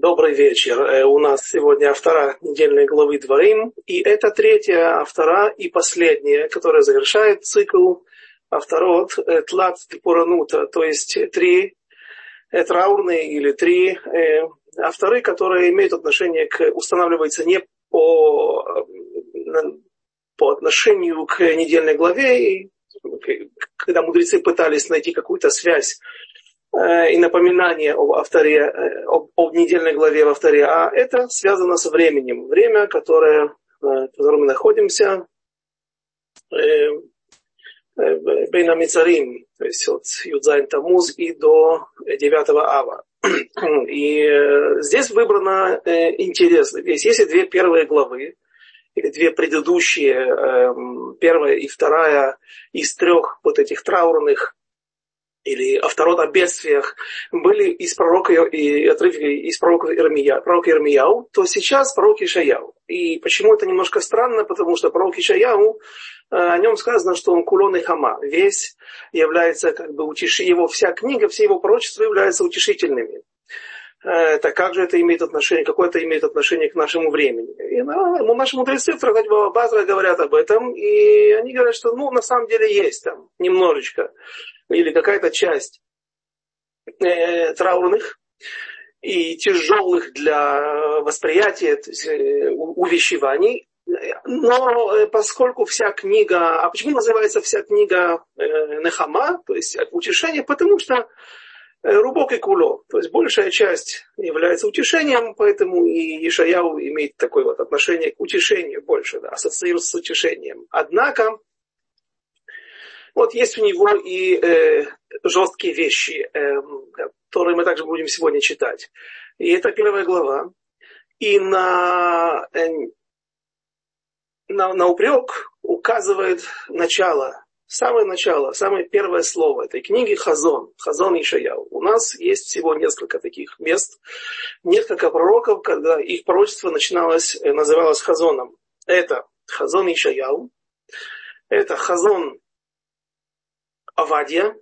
Добрый вечер. Э, у нас сегодня автора недельной главы Дворим. И это третья автора и последняя, которая завершает цикл авторот э, Тлат Типуранута, то есть три э, траурные или три авторы, которые имеют отношение к, устанавливается не по, по отношению к недельной главе, когда мудрецы пытались найти какую-то связь Э, и напоминание об авторе, э, об, об недельной главе в авторе, а это связано со временем. Время, которое, э, в котором мы находимся, Бейна Мицарим, то есть от Юдзайн Тамуз и до 9 Ава. И здесь выбрано интересно. Здесь есть две первые главы, или две предыдущие, эм, первая и вторая из трех вот этих траурных или о втором о бедствиях были из пророка и отрывки из пророка Ирмия, пророка Ирмияу, то сейчас пророк Ишаяу. И почему это немножко странно, потому что пророк Ишаяу, э, о нем сказано, что он кулон и хама, весь является как бы утеши, его вся книга, все его пророчества являются утешительными. Это как же это имеет отношение, какое это имеет отношение к нашему времени. И ну, наши мудрецы в Трахать Базра говорят об этом, и они говорят, что ну, на самом деле есть там немножечко или какая-то часть э, траурных и тяжелых для восприятия то есть, э, увещеваний. Но э, поскольку вся книга, а почему называется вся книга э, Нехама, то есть утешение, потому что э, Рубок и Куло, то есть большая часть является утешением, поэтому и Ишаяу имеет такое вот отношение к утешению больше, да, ассоциируется с утешением. Однако, вот есть у него и э, жесткие вещи, э, которые мы также будем сегодня читать. И это первая глава. И на, э, на, на упрек указывает начало, самое начало, самое первое слово этой книги Хазон, Хазон Ишаяу. У нас есть всего несколько таких мест, несколько пророков, когда их пророчество начиналось, э, называлось Хазоном. Это Хазон Ишаяу, это Хазон Авадия,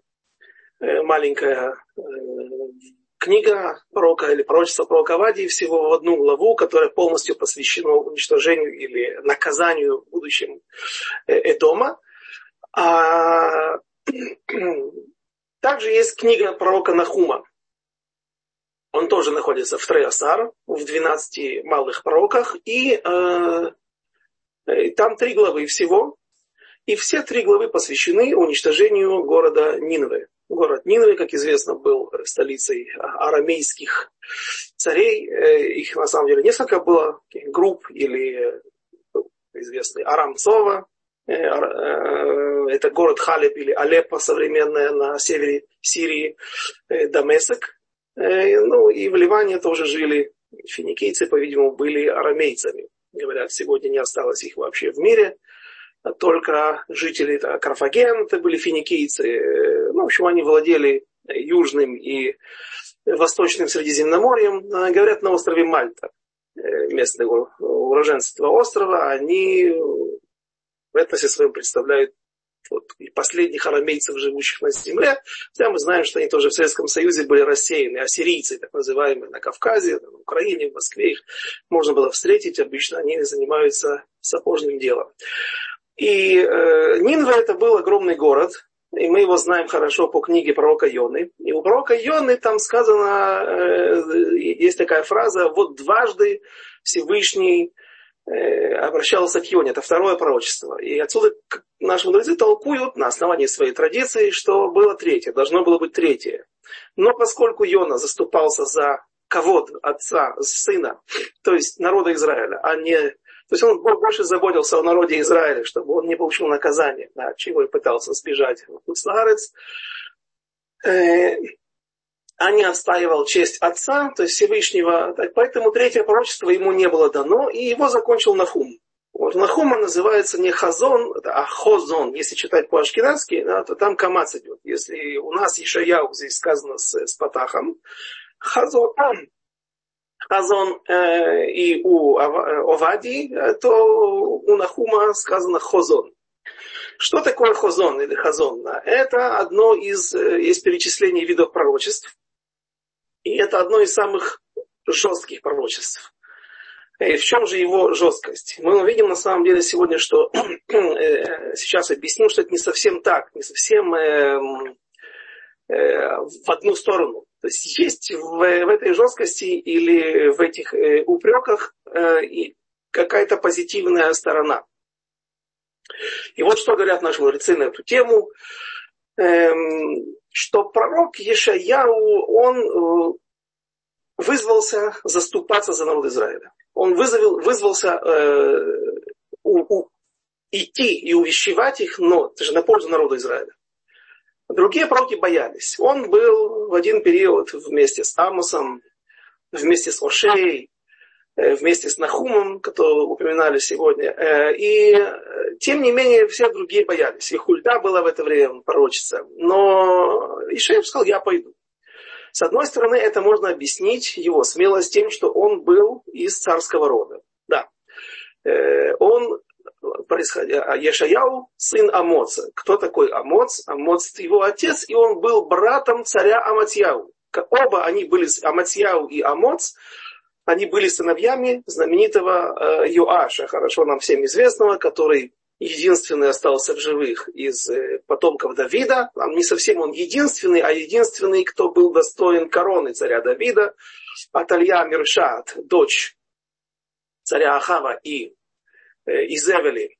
э, маленькая э, книга пророка или пророчество пророка Авадии всего в одну главу, которая полностью посвящена уничтожению или наказанию в будущем э, Эдома. А также есть книга пророка Нахума. Он тоже находится в Треясар, в 12 малых пророках. И э, там три главы всего. И все три главы посвящены уничтожению города Нинвы. Город Нинвы, как известно, был столицей арамейских царей. Э, их на самом деле несколько было групп или известный Арамцова. Э, э, это город Халеб или Алеппо современная на севере Сирии, Дамесок. Ну и в Ливане тоже жили финикийцы, по-видимому, были арамейцами. Говорят, сегодня не осталось их вообще в мире только жители Карфаген, это были финикийцы. Ну, в общем, они владели южным и восточным Средиземноморьем. Говорят, на острове Мальта, э, местного уроженцы этого острова, они в этносе своем представляют вот, и последних арамейцев, живущих на земле. Хотя мы знаем, что они тоже в Советском Союзе были рассеяны. Ассирийцы, так называемые, на Кавказе, на Украине, в Москве их можно было встретить. Обычно они занимаются сапожным делом. И э, Нинва это был огромный город, и мы его знаем хорошо по книге пророка Йоны. И у пророка Йоны там сказано, э, есть такая фраза, вот дважды Всевышний э, обращался к Йоне. Это второе пророчество. И отсюда наши мудрецы толкуют на основании своей традиции, что было третье, должно было быть третье. Но поскольку Йона заступался за кого отца, сына, то есть народа Израиля, а не то есть он больше заботился о народе Израиля, чтобы он не получил наказание, да, чего и пытался сбежать в Куцларец. Э, а не отстаивал честь отца, то есть Всевышнего. Так, поэтому третье пророчество ему не было дано, и его закончил Нахум. Вот, Нахума называется не Хазон, а Хозон. Если читать по-ашкенадски, да, то там Камац идет. Если у нас Ишаяу здесь сказано с, с Патахом, Хазон, Хазон э, и у Овади, э, то у Нахума сказано Хозон. Что такое Хозон или Хазон? Это одно из, э, из перечислений видов пророчеств. И это одно из самых жестких пророчеств. И в чем же его жесткость? Мы увидим на самом деле сегодня, что сейчас объясню, что это не совсем так, не совсем эм, э, в одну сторону. То есть есть в, в этой жесткости или в этих э, упреках э, какая-то позитивная сторона. И вот что говорят наши мудрецы на эту тему, эм, что пророк Ешаяу, он э, вызвался заступаться за народ Израиля. Он вызвал, вызвался э, у, у, идти и увещевать их, но это же на пользу народа Израиля. Другие пророки боялись. Он был в один период вместе с Амосом, вместе с Ошей, Э, вместе с Нахумом, которого упоминали сегодня. Э, и э, тем не менее все другие боялись. И Хульда была в это время пророчица. Но Ишеев сказал, я пойду. С одной стороны, это можно объяснить его смелость тем, что он был из царского рода. Да. Он происходя, а Ешаяу, сын Амоца. Кто такой Амоц? Амоц его отец, и он был братом царя Аматьяу. Оба они были, Аматьяу и Амоц, они были сыновьями знаменитого э, Юаша, хорошо нам всем известного, который единственный остался в живых из э, потомков Давида. Там не совсем он единственный, а единственный, кто был достоин короны царя Давида. Аталья Миршат, дочь царя Ахава и Изевели,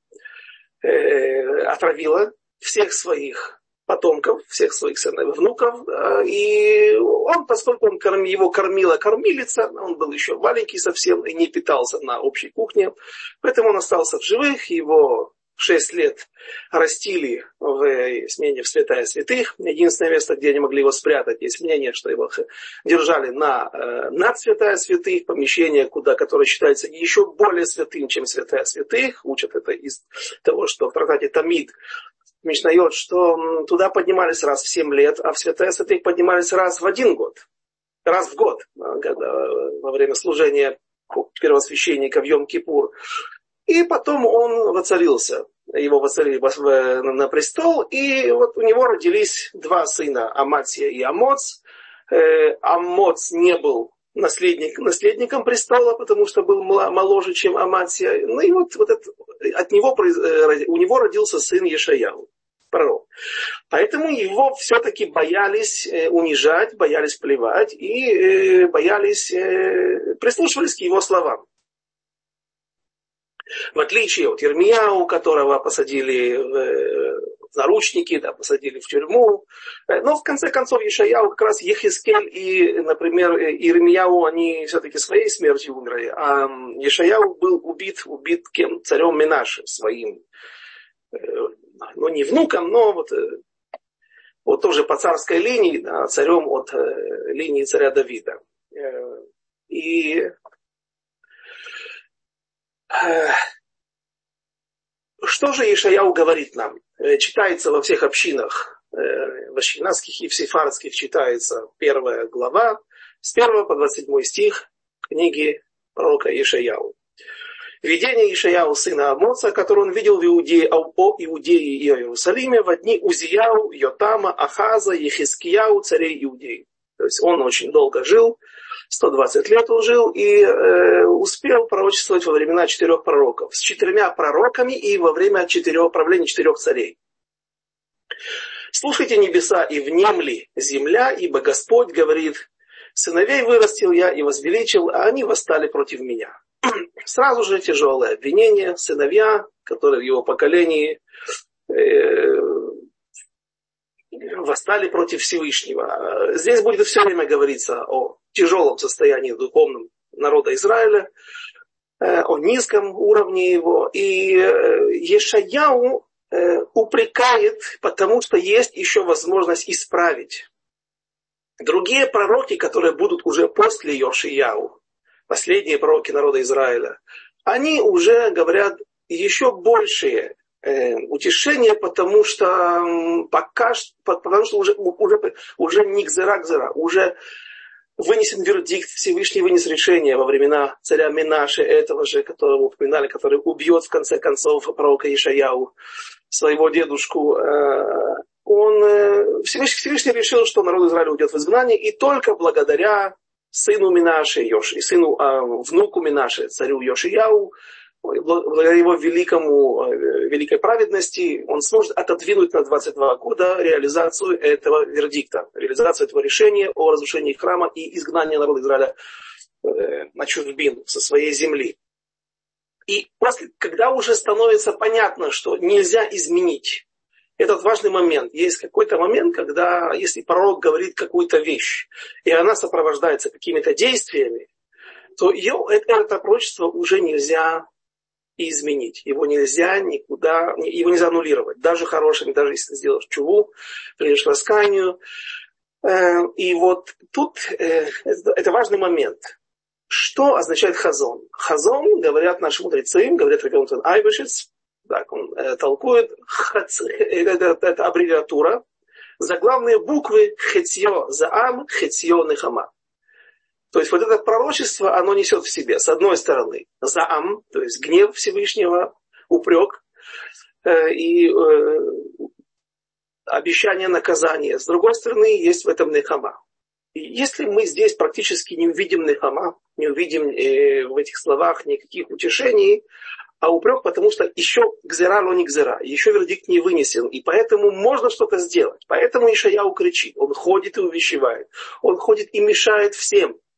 э, отравила всех своих потомков, всех своих сынов, внуков. Э, и он, поскольку он корм, его кормила кормилица, он был еще маленький совсем и не питался на общей кухне, поэтому он остался в живых, его шесть лет растили в смене в святая святых. Единственное место, где они могли его спрятать, есть мнение, что его держали на, э, над святая святых, помещение, куда, которое считается еще более святым, чем святая святых. Учат это из того, что в трактате Тамид Мишнает, что туда поднимались раз в 7 лет, а в Святая Святых поднимались раз в один год. Раз в год, а, когда, во время служения первосвященника в Йом-Кипур. И потом он воцарился. Его воцарили на престол, и вот у него родились два сына, Аматия и Амоц. Э, Амоц не был наследник, наследником престола, потому что был моложе, чем Аматия. Ну и вот, вот это, от него, э, у него родился сын Ешаяу пророк. Поэтому его все-таки боялись э, унижать, боялись плевать и боялись, прислушивались к его словам. В отличие от Ермияу, которого посадили в наручники, да, посадили в тюрьму. Но в конце концов Ишаяу как раз Ехискель и, например, Ирмияу, они все-таки своей смертью умерли. А Ишаяу был убит, убит кем? Царем Минаши, своим ну не внуком, но вот, э, вот тоже по царской линии, да, царем от э, линии царя Давида. Э, и что же Ишаяу говорит нам? Читается во всех общинах, в ашкенадских и в сефардских читается первая глава, с 1 по 27 стих книги пророка Ишаяу. Видение Ишаяу, сына Амоца, которое он видел в Иудее, о Иудее и Иерусалиме в дни Узияу, Йотама, Ахаза, Ехискияу, царей Иудеи. То есть он очень долго жил, 120 лет он жил и э, успел пророчествовать во времена четырех пророков. С четырьмя пророками и во время четырех, правления четырех царей. Слушайте небеса и внемли земля, ибо Господь говорит, сыновей вырастил я и возвеличил, а они восстали против меня. Сразу же тяжелое обвинение, сыновья, которые в его поколении э, восстали против Всевышнего. Здесь будет все время говориться о тяжелом состоянии духовном народа Израиля, э, о низком уровне его. И э, Ешаяу упрекает, потому что есть еще возможность исправить. Другие пророки, которые будут уже после Йошияу, последние пророки народа Израиля, они уже говорят еще большие э, утешения, потому что пока потому что уже, уже, уже не гзера гзера, уже вынесен вердикт, Всевышний вынес решение во времена царя Минаши, этого же, которого упоминали, который убьет в конце концов пророка Ишаяу, своего дедушку. Э, он, э, Всевышний, Всевышний решил, что народ Израиля уйдет в изгнание, и только благодаря сыну Минаше, Йоши, сыну, э, внуку Минаше, царю Йошияу, благодаря его великому, э, великой праведности, он сможет отодвинуть на 22 года реализацию этого вердикта, реализацию этого решения о разрушении храма и изгнании народа Израиля э, на чужбину со своей земли. И после, когда уже становится понятно, что нельзя изменить этот важный момент. Есть какой-то момент, когда, если пророк говорит какую-то вещь, и она сопровождается какими-то действиями, то ее, это, это пророчество уже нельзя изменить. Его нельзя никуда, его нельзя аннулировать. Даже хорошими, даже если ты сделаешь чуву, придешь к. Э, и вот тут э, это важный момент. Что означает хазон? Хазон, говорят наши мудрецы, говорят Рабион Айбешец, так он э, толкует, хац, это, аббревиатура, заглавные буквы хетьё заам, хетьё нехама. То есть вот это пророчество, оно несет в себе, с одной стороны, заам, то есть гнев Всевышнего, упрек э, и э, обещание наказания. С другой стороны, есть в этом нехама. И если мы здесь практически не увидим нехама, не увидим э, в этих словах никаких утешений, а упрек, потому что еще гзера, но не гзера, еще вердикт не вынесен, и поэтому можно что-то сделать. Поэтому Ишаяу кричит, он ходит и увещевает, он ходит и мешает всем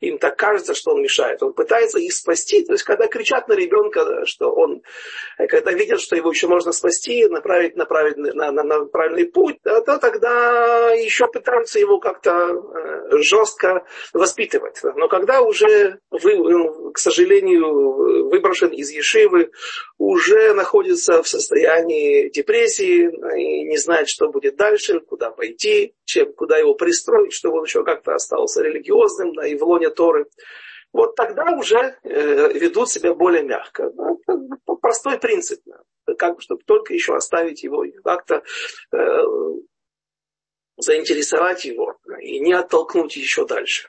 им так кажется, что он мешает. Он пытается их спасти. То есть, когда кричат на ребенка, что он, когда видят, что его еще можно спасти, направить, направить на, на, на правильный путь, то тогда еще пытаются его как-то э, жестко воспитывать. Но когда уже, вы, ну, к сожалению, выброшен из Ешивы, уже находится в состоянии депрессии и не знает, что будет дальше, куда пойти, чем, куда его пристроить, чтобы он еще как-то остался религиозным, да, и в лоне Торы. Вот тогда уже э, ведут себя более мягко. Ну, простой принцип. Как, чтобы только еще оставить его как-то э, заинтересовать его и не оттолкнуть еще дальше.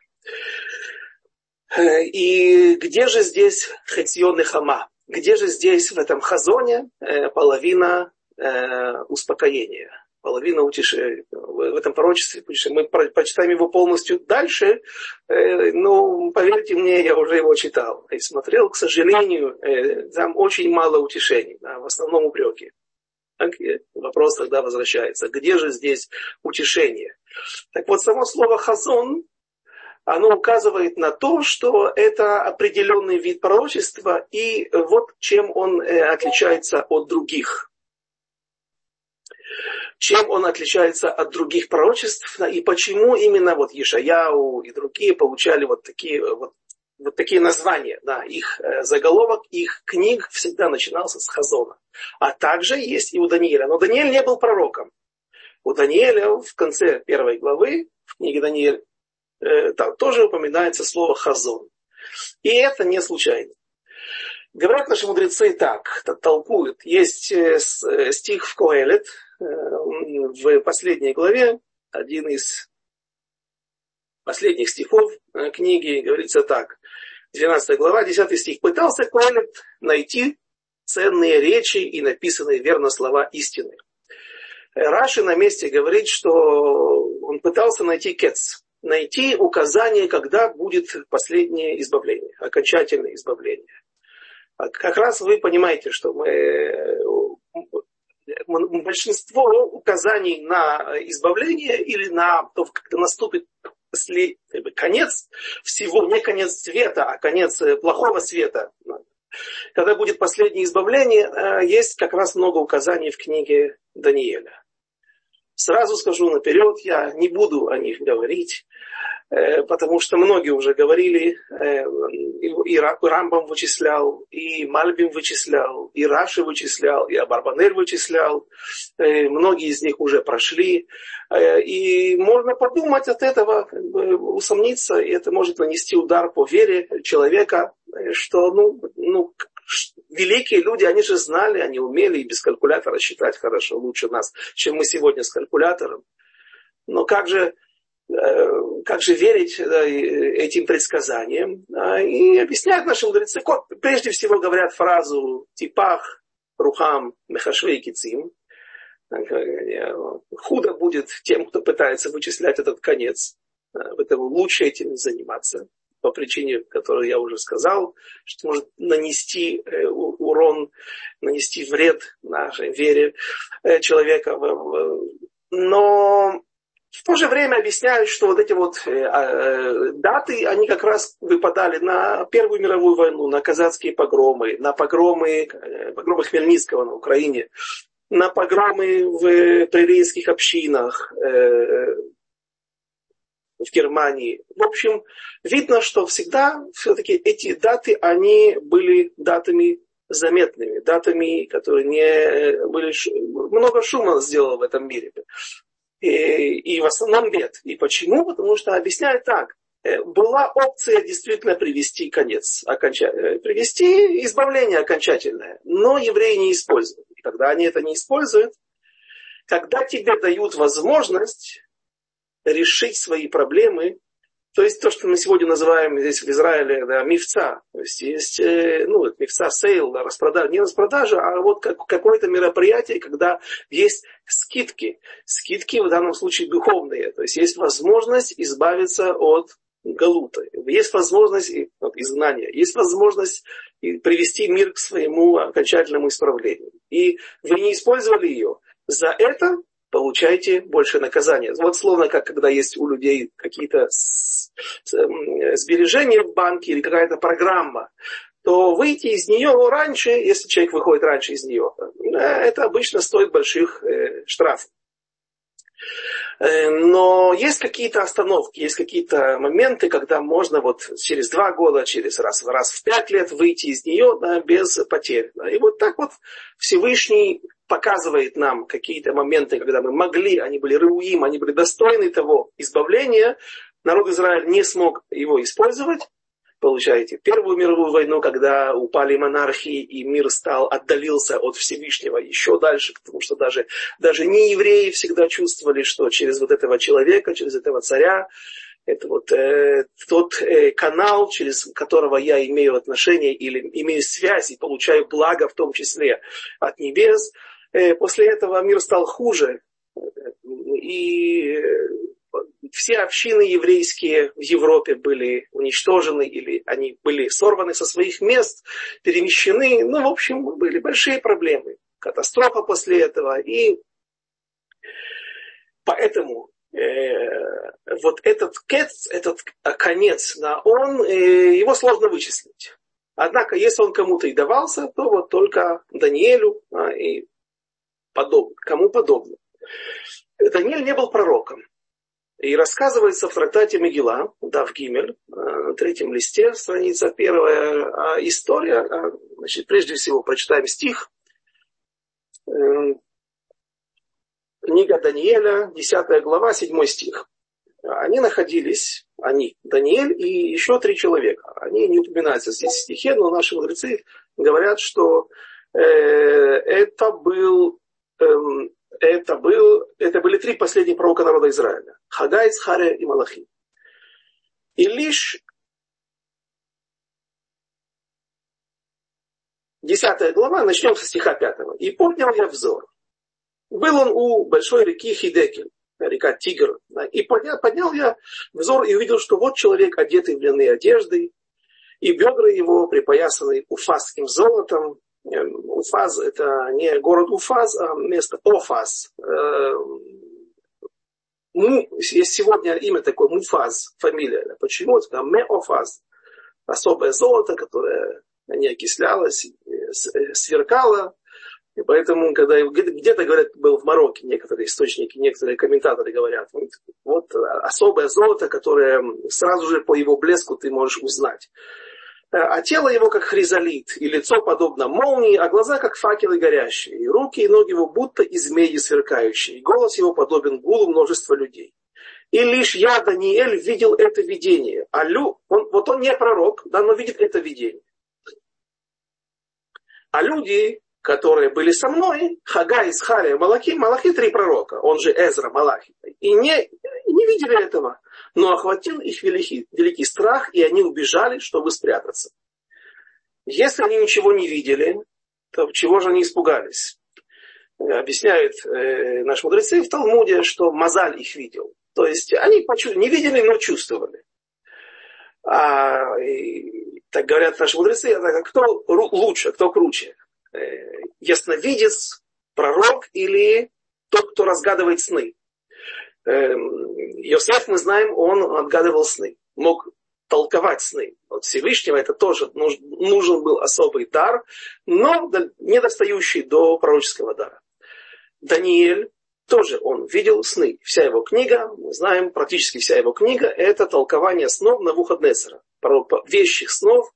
Э, и где же здесь хатьон хама? Где же здесь, в этом хазоне, э, половина успокоения? Половина утешения в этом пророчестве. Мы прочитаем его полностью дальше, э, но поверьте мне, я уже его читал и смотрел. К сожалению, там очень мало утешений, да, в основном упреки. Так, вопрос тогда возвращается. Где же здесь утешение? Так вот, само слово хазон, оно указывает на то, что это определенный вид пророчества, и вот чем он э, отличается от других. Чем он отличается от других пророчеств, и почему именно вот Ешаяу и другие получали вот такие вот вот такие названия, да, их э, заголовок, их книг всегда начинался с Хазона. А также есть и у Даниэля. Но Даниэль не был пророком. У Даниэля в конце первой главы, в книге Даниэль, Э, там тоже упоминается слово хазон. И это не случайно. Говорят наши мудрецы так, толкуют. Есть э, стих в Коэлет, в последней главе, один из последних стихов книги, говорится так. 12 глава, 10 стих. Пытался Коэлет найти ценные речи и написанные верно слова истины. Раши на месте говорит, что он пытался найти кец, найти указание, когда будет последнее избавление, окончательное избавление. А как раз вы понимаете, что мы, большинство указаний на избавление или на то, когда наступит конец всего, не конец света, а конец плохого света, когда будет последнее избавление, э, есть как раз много указаний в книге Даниэля. Сразу скажу наперед, я не буду о них говорить, э, потому что многие уже говорили, э, и Рамбам вычислял, и Мальбим вычислял, и Раши вычислял, и Абарбанель вычислял. Э, многие из них уже прошли. И можно подумать от этого, усомниться, и это может нанести удар по вере человека, что ну, ну, великие люди, они же знали, они умели и без калькулятора считать хорошо, лучше нас, чем мы сегодня с калькулятором. Но как же, э, как же верить этим предсказаниям? И объясняют наши мудрецы. Прежде всего говорят фразу «типах рухам мехашвей кицим». Худо будет тем, кто пытается вычислять этот конец. Поэтому лучше этим заниматься по причине, которую я уже сказал, что может нанести урон, нанести вред нашей вере человека. Но в то же время объясняют, что вот эти вот э, э, даты, они как раз выпадали на Первую мировую войну, на казацкие погромы, на погромы, э, погромы Хмельницкого на Украине, на погромы в прерийских общинах в Германии. В общем, видно, что всегда все-таки эти даты, они были датами заметными, датами, которые не были... Много шума сделало в этом мире. И, и в основном нет. И почему? Потому что объясняют так. Э, была опция действительно привести конец, оконча... Э, привести избавление окончательное, но евреи не используют. И когда они это не используют, когда тебе дают возможность решить свои проблемы то есть то, что мы сегодня называем здесь в Израиле да, מבצע. То есть есть э, ну, מבצע sale, да, распродажа. Не распродажа, а вот как, какое-то мероприятие, когда есть скидки. Скидки в данном случае духовные. То есть есть возможность избавиться от галута. Есть возможность от изгнания. Есть возможность привести мир к своему окончательному исправлению. И вы не использовали ее. За это получаете больше наказания. Вот словно как когда есть у людей какие-то сбережения в банке или какая-то программа, то выйти из нее раньше, если человек выходит раньше из нее, э, это обычно стоит больших э, штрафов. Э, но есть какие-то остановки, есть какие-то моменты, когда можно вот через два года, через раз, раз в пять лет выйти из нее да, без потерь. И вот так вот Всевышний показывает нам какие-то моменты, когда мы могли, они были рыуим, они были достойны того избавления, народ Израиль не смог его использовать, получаете Первую мировую войну, когда упали монархии и мир стал, отдалился от Всевышнего еще дальше, потому что даже, даже не евреи всегда чувствовали, что через вот этого человека, через этого царя, это вот э, тот э, канал, через которого я имею отношение или имею связь и получаю благо, в том числе от небес. Э, после этого мир стал хуже. И все общины еврейские в Европе были уничтожены или они были сорваны со своих мест, перемещены. Ну, в общем, были большие проблемы. Катастрофа после этого. И поэтому э, вот этот кец, этот конец, да, он, э, его сложно вычислить. Однако, если он кому-то и давался, то вот только Даниэлю а, и подоб, кому подобно. Даниэль не был пророком. И рассказывается в трактате Мегила, да, в Гимель, э, на третьем листе, страница первая, а история, а, значит, прежде всего прочитаем стих, э, книга Даниэля, 10 глава, 7 стих. Они находились, они, Даниэль и еще три человека. Они не упоминаются здесь в стихе, но наши мудрецы говорят, что э, это был эм, это, был, это были три последних пророка народа Израиля. Хагай, Схария и Малахи. И лишь десятая глава, начнем со стиха пятого. «И поднял я взор. Был он у большой реки Хидекель, река Тигр. И поднял, поднял я взор и увидел, что вот человек, одетый в длинные одежды, и бедра его припоясаны уфасским золотом, Уфаз это не город Уфаз, а место Офаз. Э, Му, есть сегодня имя такое Муфаз, фамилия. Почему? Это Меофаз. Особое золото, которое не окислялось, э, сверкало. И поэтому, когда где-то говорят, был в Марокко, некоторые источники, некоторые комментаторы говорят, вот, вот особое золото, которое сразу же по его блеску ты можешь узнать. Э, а тело его как хризолит, и лицо подобно молнии, а глаза как факелы горящие, и руки и ноги его будто и змеи сверкающие, и голос его подобен гулу множества людей. И лишь я, Даниэль, видел это видение. А Лю, он, вот он не пророк, да, но видит это видение. А люди, которые были со мной, Хагай, Исхария, Малахи, Малахи три пророка, он же Эзра, Малахи, и не, не видели этого но охватил их великий, великий страх, и они убежали, чтобы спрятаться. Если они ничего не видели, то чего же они испугались? Объясняют э, наши мудрецы в Талмуде, что Мазаль их видел. То есть они не видели, но чувствовали. А, и, так говорят наши мудрецы, а кто лучше, кто круче? Э, ясновидец, пророк или тот, кто разгадывает сны? Йосеф, мы знаем, он отгадывал сны, мог толковать сны. От Всевышнего это тоже нужен был особый дар, но недостающий до пророческого дара. Даниэль тоже он видел сны. Вся его книга, мы знаем, практически вся его книга, это толкование снов на Навуходнецера. Вещих снов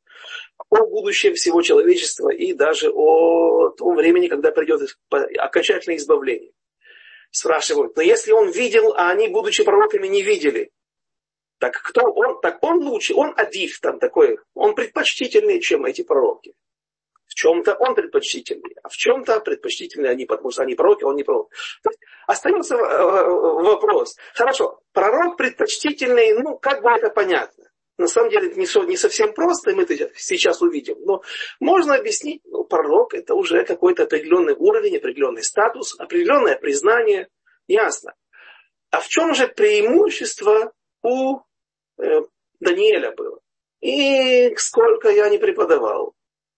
о будущем всего человечества и даже о том времени, когда придет окончательное избавление. Спрашивают, но если он видел, а они, будучи пророками, не видели, так кто он? Так он лучше, он адив там такой, он предпочтительнее, чем эти пророки. В чем-то он предпочтительнее, а в чем-то предпочтительнее они, потому что они пророки, он не пророк. То есть остается э, вопрос. Хорошо, пророк предпочтительный, ну, как бы это понятно. На самом деле это не, совсем просто, и мы это сейчас увидим. Но можно объяснить, ну, пророк это уже какой-то определенный уровень, определенный статус, определенное признание. Ясно. А в чем же преимущество у э, Даниэля было? И сколько я не преподавал,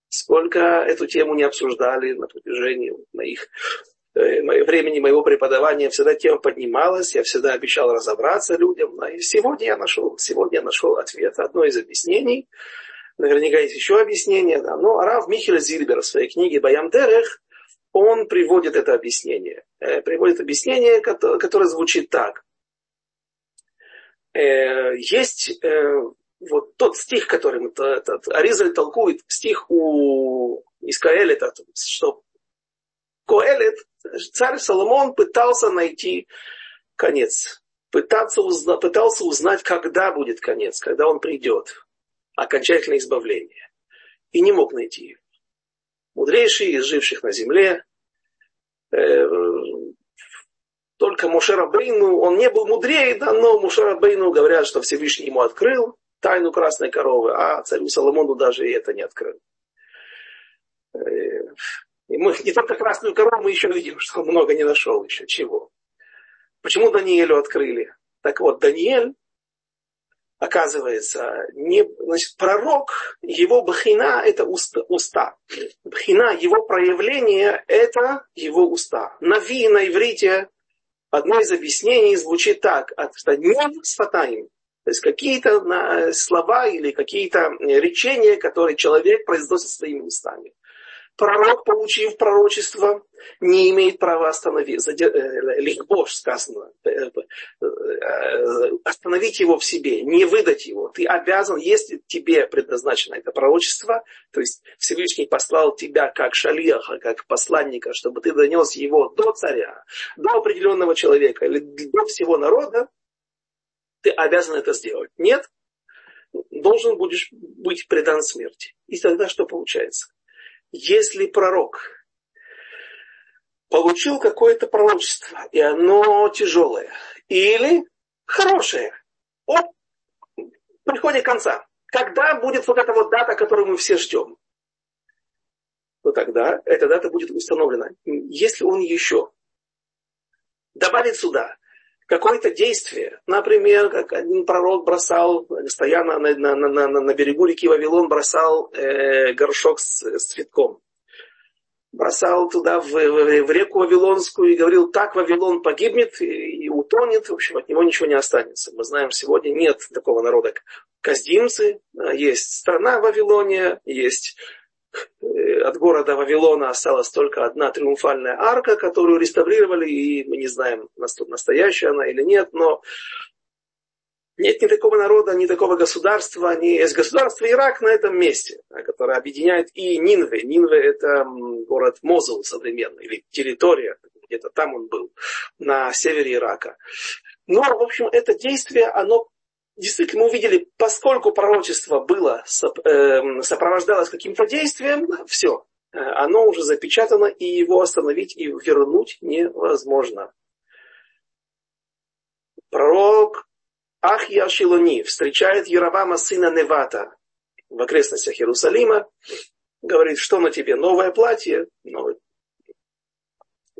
сколько эту тему не обсуждали на протяжении моих времени моего преподавания всегда тема поднималась, я всегда обещал разобраться людям. И сегодня я нашел, сегодня я нашел ответ, одно из объяснений. Наверняка есть еще объяснение. Да. Но Рав Михель Зильбер в своей книге «Баям Дерех» он приводит это объяснение. Э, приводит объяснение, которое, звучит так. Э, есть вот тот стих, который этот, Аризаль толкует, стих у Искаэлита, что Коэлит, царь Соломон пытался найти конец, пытаться узна, пытался узнать, когда будет конец, когда он придет, окончательное избавление. И не мог найти его. Мудрейший из живших на земле, э, только Мушера Бейну, он не был мудрее, да, но Мушера Бейну говорят, что Всевышний ему открыл, тайну красной коровы, а царю Соломону даже и это не открыл. Э, и мы не только красную корову, мы еще видим, что он много не нашел еще. Чего? Почему Даниэлю открыли? Так вот, Даниэль, оказывается, не, значит, пророк, его бхина – это уста, уста. Бхина, его проявление – это его уста. Нави на иврите одно из объяснений звучит так, что не сватаем, то есть какие-то слова или какие-то речения, которые человек произносит своими устами. Пророк, получив пророчество, не имеет права остановить, э, лихбош сказано, э, э, остановить его в себе, не выдать его. Ты обязан, если тебе предназначено это пророчество, то есть Всевышний послал тебя как шалиаха, как посланника, чтобы ты донес его до царя, до определенного человека или до всего народа, ты обязан это сделать. Нет, должен будешь быть предан смерти. И тогда что получается? Если пророк получил какое-то пророчество, и оно тяжелое, или хорошее, от приходе конца, когда будет вот эта вот дата, которую мы все ждем, то тогда эта дата будет установлена. Если он еще добавит сюда какое-то действие. Например, как один пророк бросал, стоя на, на, на, на, на берегу реки Вавилон, бросал э, горшок с, с цветком. Бросал туда в, в, в реку Вавилонскую и говорил, так Вавилон погибнет и, и утонет, в общем, от него ничего не останется. Мы знаем, сегодня нет такого народа, каздимцы, есть страна Вавилония, есть от города Вавилона осталась только одна триумфальная арка, которую реставрировали, и мы не знаем, настоящая она или нет, но нет ни такого народа, ни такого государства, ни есть государство Ирак на этом месте, которое объединяет и Нинве. Нинве это город Мозул современный, или территория, где-то там он был, на севере Ирака. Но, в общем, это действие, оно действительно мы увидели, поскольку пророчество было, эм, сопровождалось каким-то действием, все, э, оно уже запечатано, и его остановить и вернуть невозможно. Пророк Ахья Шилони встречает Яровама, сына Невата, в окрестностях Иерусалима, говорит, что на тебе, новое платье, новый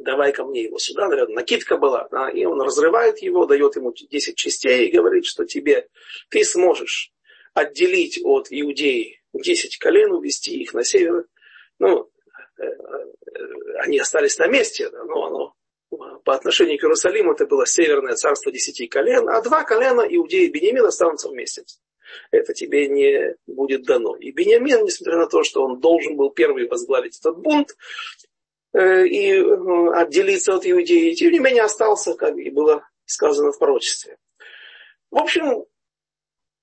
давай ко мне его сюда, наверное, накидка была, да, и он разрывает его, дает ему 10 частей и говорит, что тебе, ты сможешь отделить от иудеи 10 колен, увести их на север. Ну, э, э, они остались на месте, но оно по отношению к Иерусалиму это было северное царство десяти колен, а два колена иудеи и останутся вместе. Это тебе не будет дано. И Бениамин, несмотря на то, что он должен был первый возглавить этот бунт и э, отделиться от иудеи, тем не менее остался, как и было сказано в пророчестве. В общем,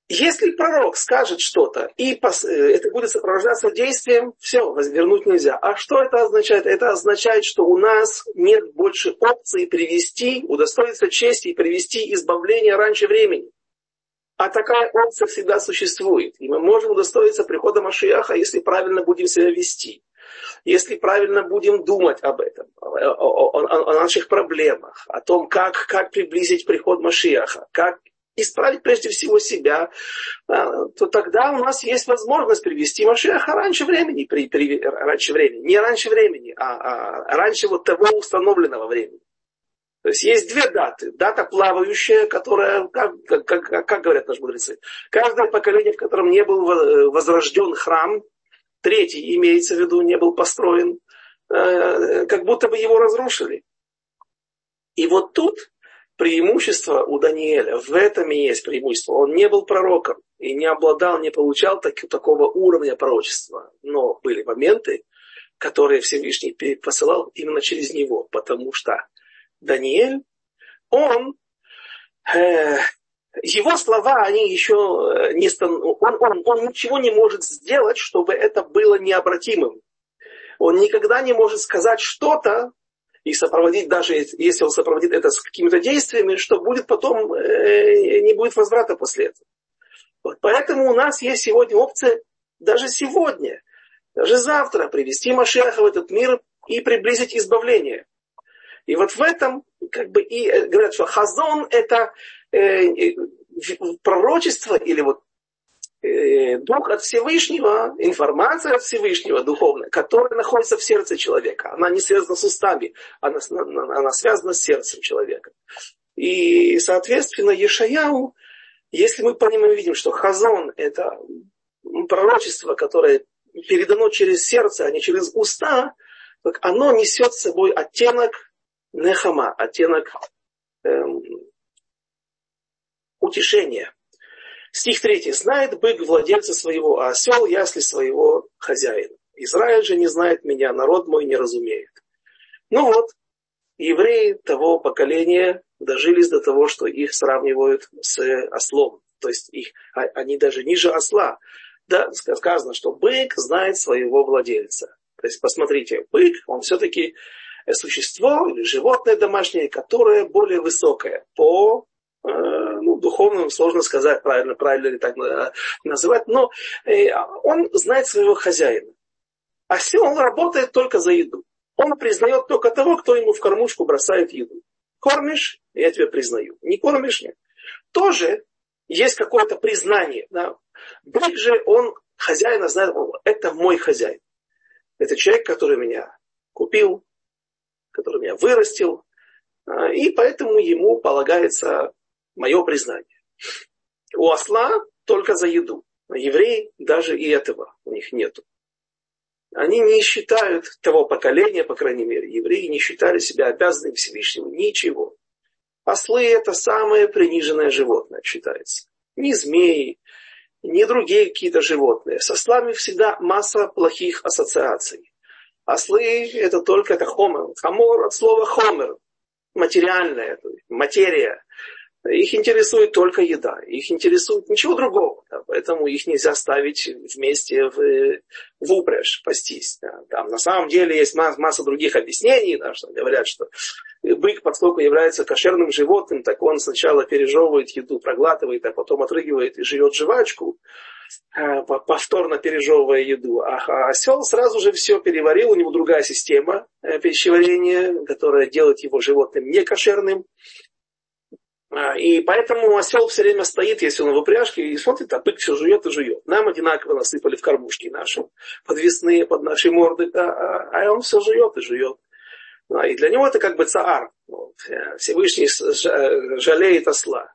если пророк скажет что-то, и э, это будет сопровождаться действием, все, вернуть нельзя. А что это означает? Это означает, что у нас нет больше опции привести, удостоиться чести и привести избавление раньше времени. А такая опция всегда существует. И мы можем удостоиться прихода Машиаха, если правильно будем себя вести. Если правильно будем думать об этом, о, о, о, наших проблемах, о том, как, как приблизить приход Машиаха, как исправить прежде всего себя, а, то тогда у нас есть возможность привести Машеха раньше времени, при, при, раньше времени, не раньше времени, а, а раньше вот того установленного времени. То есть есть две даты. Дата плавающая, которая, как, как, как, говорят наши мудрецы, каждое поколение, в котором не был возрожден храм, третий имеется в виду, не был построен, э, как будто бы его разрушили. И вот тут преимущество у Даниэля, в этом и есть преимущество. Он не был пророком и не обладал, не получал так, такого уровня пророчества. Но были моменты, которые Всевышний посылал именно через него, потому что Даниэль, он, э, его слова, они еще э, не стан... он, он, он ничего не может сделать, чтобы это было необратимым. Он никогда не может сказать что-то, и сопроводить, даже если он сопроводит это с какими-то действиями, что будет потом, э, не будет возврата после этого. Вот поэтому у нас есть сегодня опция, даже сегодня, даже завтра привести Машеха в этот мир и приблизить избавление. И вот в этом, как бы, и э, говорят, что хазон это пророчество или вот Э, дух от Всевышнего, информация от Всевышнего духовная, которая находится в сердце человека. Она не связана с устами, она, она связана с сердцем человека. И, соответственно, Ешаяу, если мы по нему видим, что хазон – это пророчество, которое передано через сердце, а не через уста, так оно несет с собой оттенок нехама, оттенок эм, утешения – Стих 3. Знает бык владельца своего, а осел ясли своего хозяина. Израиль же не знает меня, народ мой не разумеет. Ну вот, евреи того поколения дожились до того, что их сравнивают с ослом. То есть их, а, они даже ниже осла. Да, сказано, что бык знает своего владельца. То есть, посмотрите, бык, он все-таки существо или животное домашнее, которое более высокое по Э, духовным сложно сказать, правильно, правильно ли так э, называть, но э, он знает своего хозяина. А он работает только за еду. Он признает только того, кто ему в кормушку бросает еду. Кормишь, я тебя признаю. Не кормишь, нет. Тоже есть какое-то признание. Да. Бык же, он хозяина знает, это мой хозяин. Это человек, который меня купил, который меня вырастил, и поэтому ему полагается мое признание. У осла только за еду. А евреи даже и этого у них нету. Они не считают того поколения, по крайней мере, евреи не считали себя обязанными Всевышнему ничего. Ослы это самое приниженное животное считается. Ни змеи, ни другие какие-то животные. С ослами всегда масса плохих ассоциаций. Ослы это только это хомер. Хамор от слова хомер. Материальная, материя. Их интересует только еда, их интересует ничего другого. Да, поэтому их нельзя ставить вместе в, в упряжь, пастись. Да. Там на самом деле есть масса, масса других объяснений, да, что говорят, что бык, поскольку является кошерным животным, так он сначала пережевывает еду, проглатывает, а потом отрыгивает и живет жвачку, э, повторно пережевывая еду. А осел сразу же все переварил, у него другая система э, пищеварения, которая делает его животным некошерным. А, и поэтому осел все время стоит, если он в упряжке, и смотрит, а бык все жует и жует. Нам одинаково насыпали в кормушки наши, подвесные под наши морды, а, а он все жует и жует. И для него это как бы цаар. Всевышний жалеет осла.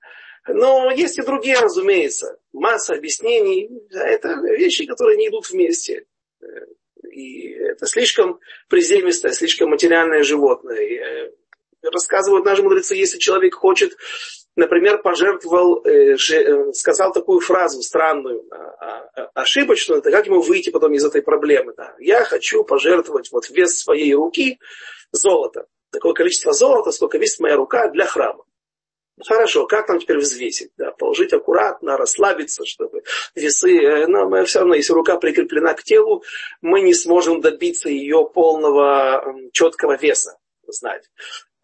Но есть и другие, разумеется. Масса объяснений. Это вещи, которые не идут вместе. И это слишком приземистое, слишком материальное животное. Рассказывают наши мудрецы, если человек хочет, например, пожертвовал, э, э, сказал такую фразу странную, а, а, ошибочную, то как ему выйти потом из этой проблемы? Да? Я хочу пожертвовать вот вес своей руки золото. Такое количество золота, сколько весит моя рука для храма. Хорошо, как нам теперь взвесить? Да, положить аккуратно, расслабиться, чтобы весы... Э, но все равно, если рука прикреплена к телу, мы не сможем добиться ее полного четкого веса знать.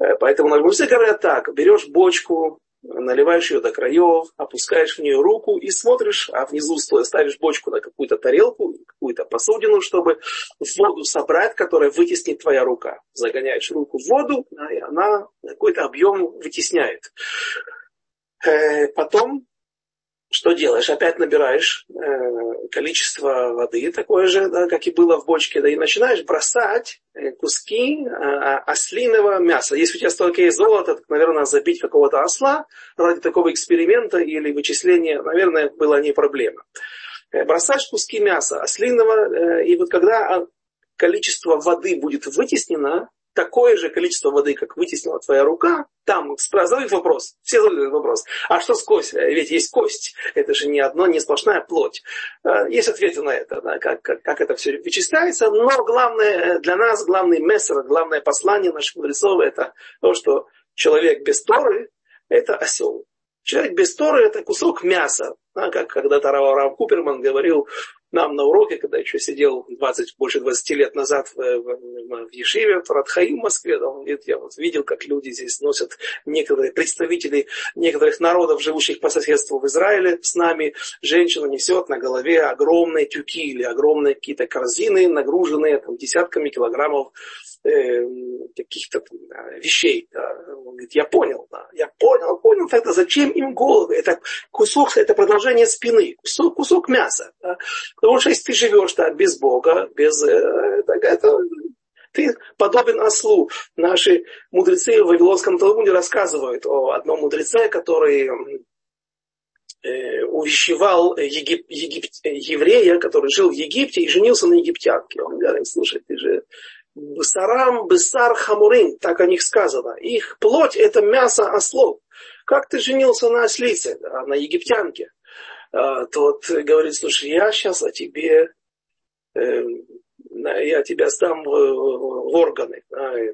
Э, поэтому мудрецы говорят так, берешь бочку, наливаешь ее до краев, опускаешь в нее руку и смотришь, а внизу стоя ставишь бочку на какую-то тарелку, какую-то посудину, чтобы воду собрать, которая вытеснит твоя рука. Загоняешь руку в воду, и она какой-то объем вытесняет. Э, потом что делаешь? Опять набираешь э, количество воды, такое же, да, как и было в бочке, да, и начинаешь бросать э, куски э, ослиного мяса. Если у тебя столько есть золота, то, наверное, забить какого-то осла ради такого эксперимента или вычисления, наверное, была не проблема. Э, бросаешь куски мяса ослиного, э, и вот когда количество воды будет вытеснено, такое же количество воды, как вытеснила твоя рука, там задают вопрос, все задают вопрос, а что с костью? Ведь есть кость, это же не одно, не сплошная плоть. Э, есть ответы на это, да, как, как, как это все вычисляется, но главное для нас, главный мессер, главное послание наших мудрецов, это то, что человек без Торы – это осел. Человек без Торы – это кусок мяса. Да, как когда-то Рав Куперман говорил, нам на уроке, когда еще сидел 20, больше 20 лет назад в, в, в Ешиве, в Радхаим в Москве, да, он говорит, я вот видел, как люди здесь носят некоторые представители некоторых народов, живущих по соседству в Израиле с нами. Женщина несет на голове огромные тюки или огромные какие-то корзины, нагруженные там, десятками килограммов э, каких-то там, вещей. Да. Он говорит, я понял, да, я понял, понял, тогда зачем им головы? Это кусок, это продолжение спины, кусок, кусок мяса. Да. Потому что если ты живешь так, без Бога, без... Э, так это, ты подобен ослу. Наши мудрецы в Вавилонском Талмуде рассказывают о одном мудреце, который э, увещевал Егип, Егип, еврея, который жил в Египте и женился на египтянке. Он говорит, слушай, ты же Бесарам, Бесар, Хамурин, так о них сказано. Их плоть это мясо ослов. Как ты женился на ослице, на египтянке? А, тот говорит, слушай, я сейчас о тебе, э, я тебя сдам в, органы.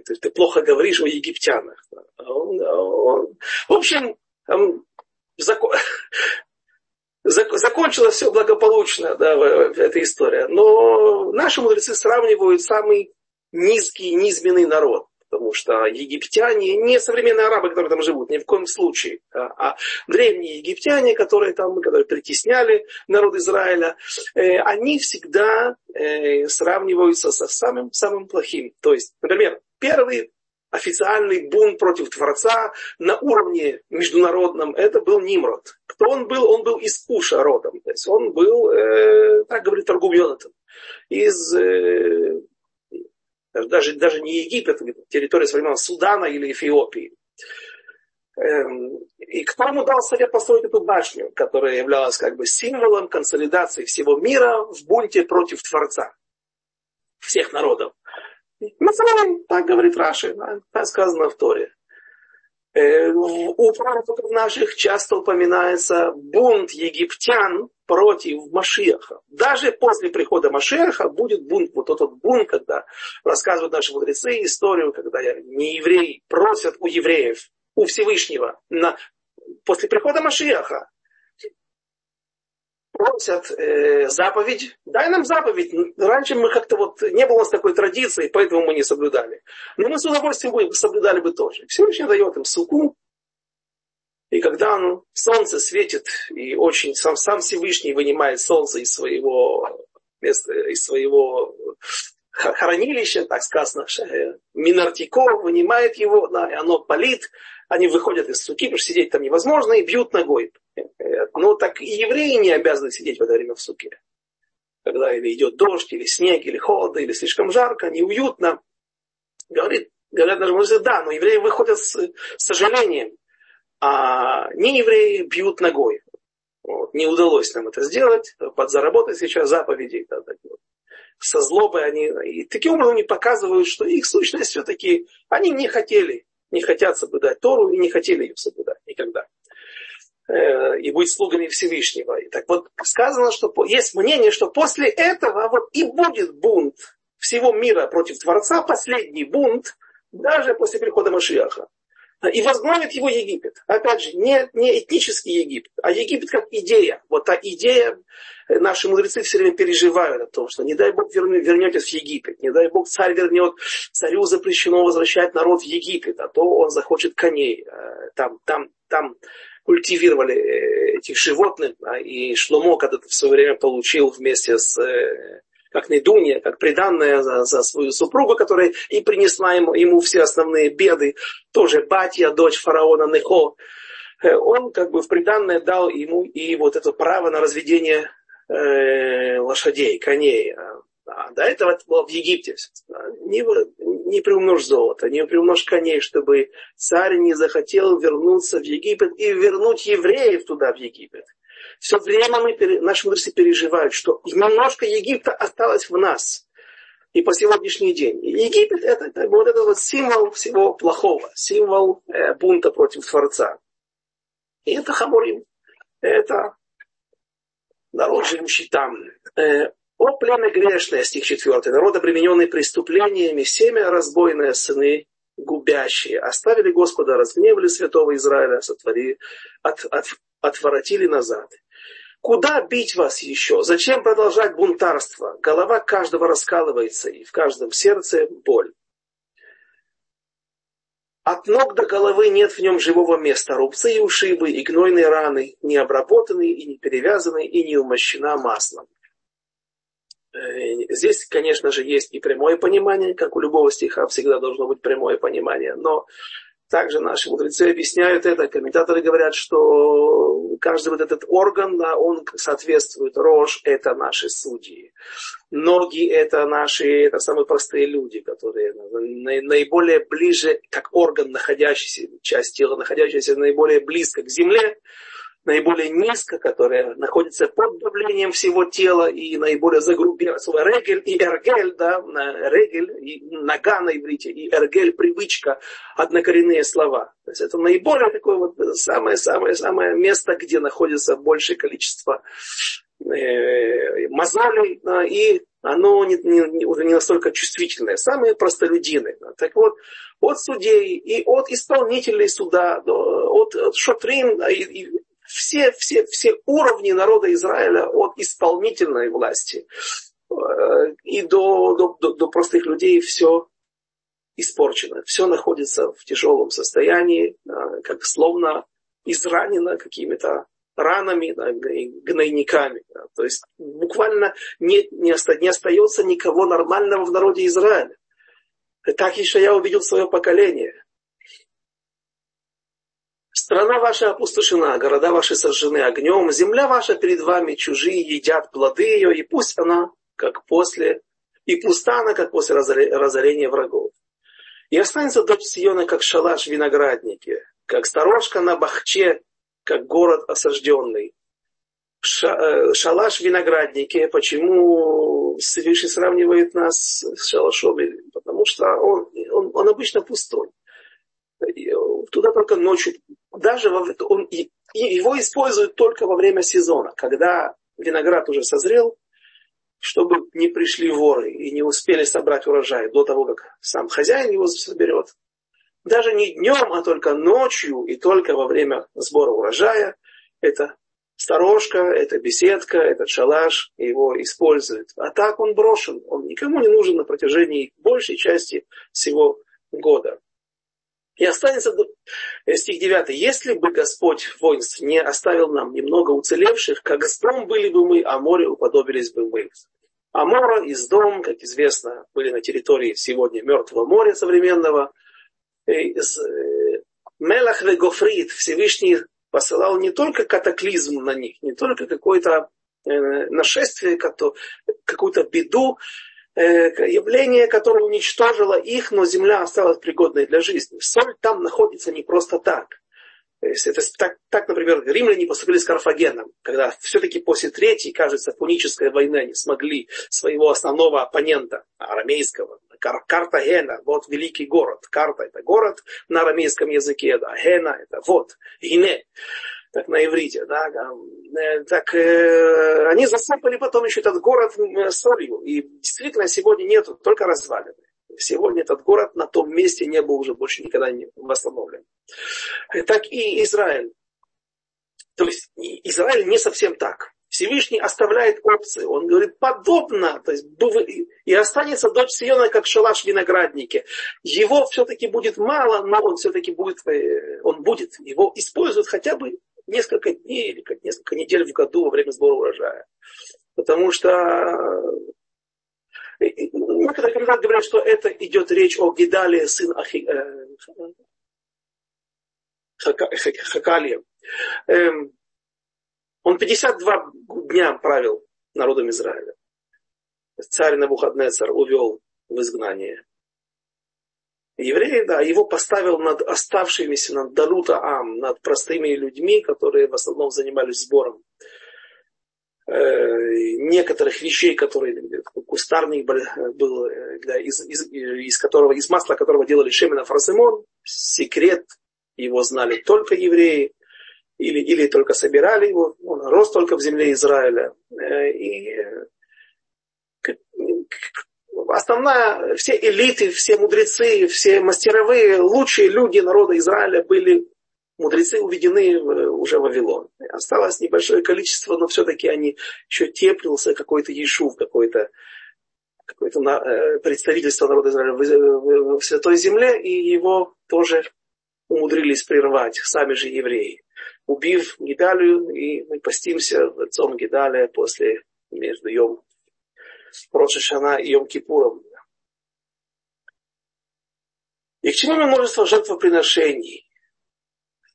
Ты, ты плохо говоришь о египтянах. А он, а он, в общем, закон, закончилось все благополучно, да, эта история. Но наши мудрецы сравнивают самый низкий, низменный народ потому что египтяне, не современные арабы, которые там живут, ни в коем случае, а, а древние египтяне, которые там, которые притесняли народ Израиля, э, они всегда э, сравниваются со самым самым плохим. То есть, например, первый официальный бунт против Творца на уровне международном, это был Нимрод. Кто он был? Он был из Куша родом. То есть он был, э, так говорит Торгум Йонатан, из э, даже, даже не Египет, территория современного Судана или Эфиопии. Эм, и кто ему дал совет построить эту башню, которая являлась как бы символом консолидации всего мира в бунте против Творца всех народов. Мацалай, так говорит Раши, так сказано в Торе. Э, у пророков наших часто упоминается бунт египтян против Машеха. Даже после прихода Машеха будет бунт, вот этот бунт, когда рассказывают наши мудрецы историю, когда неевреи просят у евреев, у Всевышнего, на, после прихода Машеха, просят э, заповедь, дай нам заповедь. Раньше мы как-то вот, не было у нас такой традиции, поэтому мы не соблюдали. Но мы с удовольствием бы соблюдали бы тоже. Всевышний дает им суку, и когда оно, солнце светит, и очень сам, сам Всевышний вынимает солнце из своего места, из своего хранилища, так сказано, Минартико вынимает его, да, и оно палит, они выходят из суки, потому что сидеть там невозможно, и бьют ногой. Ну, так и евреи не обязаны сидеть в это время в суке. Когда или идет дождь, или снег, или холодно, или слишком жарко, неуютно. Говорит Говорят мудрецы, да, но евреи выходят с сожалением, а не евреи бьют ногой. Вот. Не удалось нам это сделать, подзаработать сейчас заповеди. Да, так вот. Со злобой они, и таким образом они показывают, что их сущность все-таки, они не хотели, не хотят соблюдать Тору и не хотели ее соблюдать никогда. Э, и быть слугами Всевышнего. И так вот сказано, что есть мнение, что после этого вот и будет бунт всего мира против Творца, последний бунт, даже после прихода Машиаха. И возглавит его Египет. Опять же, не, не этнический Египет, а Египет как идея. Вот та идея, э, наши мудрецы все время переживают о том, что не дай Бог вернетесь в Египет, не дай Бог царь вернет, царю запрещено возвращать народ в Египет, а то он захочет коней. Э, там, там, там культивировали э, этих животных, и Шломо когда-то в свое время получил вместе с э, как Недунья, как приданная за, за свою супругу, которая и принесла ему, ему все основные беды, тоже Батья, дочь фараона Нехо, э, он как бы в приданное дал ему и вот это право на разведение э, лошадей, коней. А до этого это было в Египте. Не, не приумножь золото, не приумножь коней, чтобы царь не захотел вернуться в Египет и вернуть евреев туда, в Египет. Все время мы, наши мудрецы переживают, что немножко Египта осталось в нас. И по сегодняшний день. Египет это, это вот это вот символ всего плохого, символ э, бунта против Творца. И это Хамурим. Это народ, живущий там. Э, о племя грешное, стих 4. Народ, обремененный преступлениями, семя разбойные сыны губящие. Оставили Господа, разгневали святого Израиля, сотвори, от, от, отворотили назад. Куда бить вас еще? Зачем продолжать бунтарство? Голова каждого раскалывается, и в каждом сердце боль. От ног до головы нет в нем живого места. Рубцы и ушибы, и гнойные раны, не обработанные, и не перевязанные, и не умощена маслом. Э, здесь, конечно же, есть и прямое понимание, как у любого стиха всегда должно быть прямое понимание, но также наши мудрецы объясняют это, комментаторы говорят, что каждый вот этот орган, да, он соответствует. Рожь – это наши судьи. Ноги – это наши, это самые простые люди, которые наиболее ближе, как орган, находящийся, часть тела, находящаяся наиболее близко к земле, наиболее низко, которая находится под давлением всего тела и наиболее загрубелая. Слово регель и эргель, да, регель, и нога на иврите, и эргель, привычка, однокоренные слова. То есть это наиболее такое вот самое-самое-самое место, где находится большее количество э, мозолей, и оно не, не, уже не настолько чувствительное. Самые простолюдины. Да. Так вот, от судей и от исполнителей суда, от, от шотрин и, и все, все, все уровни народа Израиля от исполнительной власти э, и до, до, до, простых людей все испорчено. Все находится в тяжелом состоянии, э, как словно изранено какими-то ранами, да, гнойниками. Да. То есть буквально не, не, оста, не остается никого нормального в народе Израиля. Так еще я увидел свое поколение. Страна ваша опустошена, города ваши сожжены огнем, земля ваша перед вами, чужие едят плоды ее, и пусть она, как после, и пуста она, как после разорения врагов. И останется дочь Сиона, как шалаш в винограднике, как сторожка на бахче, как город осажденный. Ша, э, шалаш в винограднике, почему Всевышний сравнивает нас с шалашом? Потому что он, он, он обычно пустой. Туда только ночью даже во, он, его используют только во время сезона, когда виноград уже созрел, чтобы не пришли воры и не успели собрать урожай до того, как сам хозяин его соберет. Даже не днем, а только ночью и только во время сбора урожая это сторожка, это беседка, этот шалаш его используют. А так он брошен, он никому не нужен на протяжении большей части всего года. И останется э, стих 9. Если бы Господь воинств не оставил нам немного уцелевших, как с дом были бы мы, а море уподобились бы мы. Амора и Сдом, как известно, были на территории сегодня Мертвого моря современного. Э, э, Мелах Гофрид Всевышний посылал не только катаклизм на них, не только какое-то нашествие, какую-то беду, э, явление, которое уничтожило их, но земля осталась пригодной для жизни. Соль там находится не просто так. То есть это так, так, например, римляне поступили с Карфагеном, когда все-таки после третьей, кажется, пунической войны они смогли своего основного оппонента, арамейского, Кар Картагена, вот великий город. Карта это город на арамейском языке, да, Гена это вот, Гине, так на иврите, да, э, так э, они засыпали потом еще этот город солью, и действительно сегодня нету, только развалины. Сегодня этот город на том месте не был уже больше никогда не восстановлен. Так и Израиль. То есть Израиль не совсем так. Всевышний оставляет опции. Он говорит, подобно, то есть и останется дочь Сиона, как шалаш в винограднике. Его все-таки будет мало, но он все-таки будет, э, он будет. Его используют хотя бы несколько дней или как несколько недель в году во время сбора урожая. Потому что Некоторые комментаторы говорят, что это идет речь о Гидале, сын Ахи, э, Хакалия. Эм, он 52 дня правил народом Израиля. Царь Навуходнецар увел в изгнание. Евреи, да, его поставил над оставшимися, над Далута Ам, над простыми людьми, которые в основном занимались сбором Э, некоторых вещей, которые кустарник был, э, да, из, из, из которого, из масла которого делали шемена фарсимон, секрет его знали только евреи, или, или только собирали его, он рос только в земле Израиля. Э, и основная, все элиты, все мудрецы, все мастеровые, лучшие люди народа Израиля были мудрецы уведены уже в Вавилон. Осталось небольшое количество, но все-таки они еще теплился какой-то Ешув, какой-то какое-то э, представительство народа Израиля в, в Святой Земле, и его тоже умудрились прервать сами же евреи, убив Гидалию, и мы постимся в отцом Гидалия после между Йом Рошашана и Йом Кипуром. И к чему множество жертвоприношений?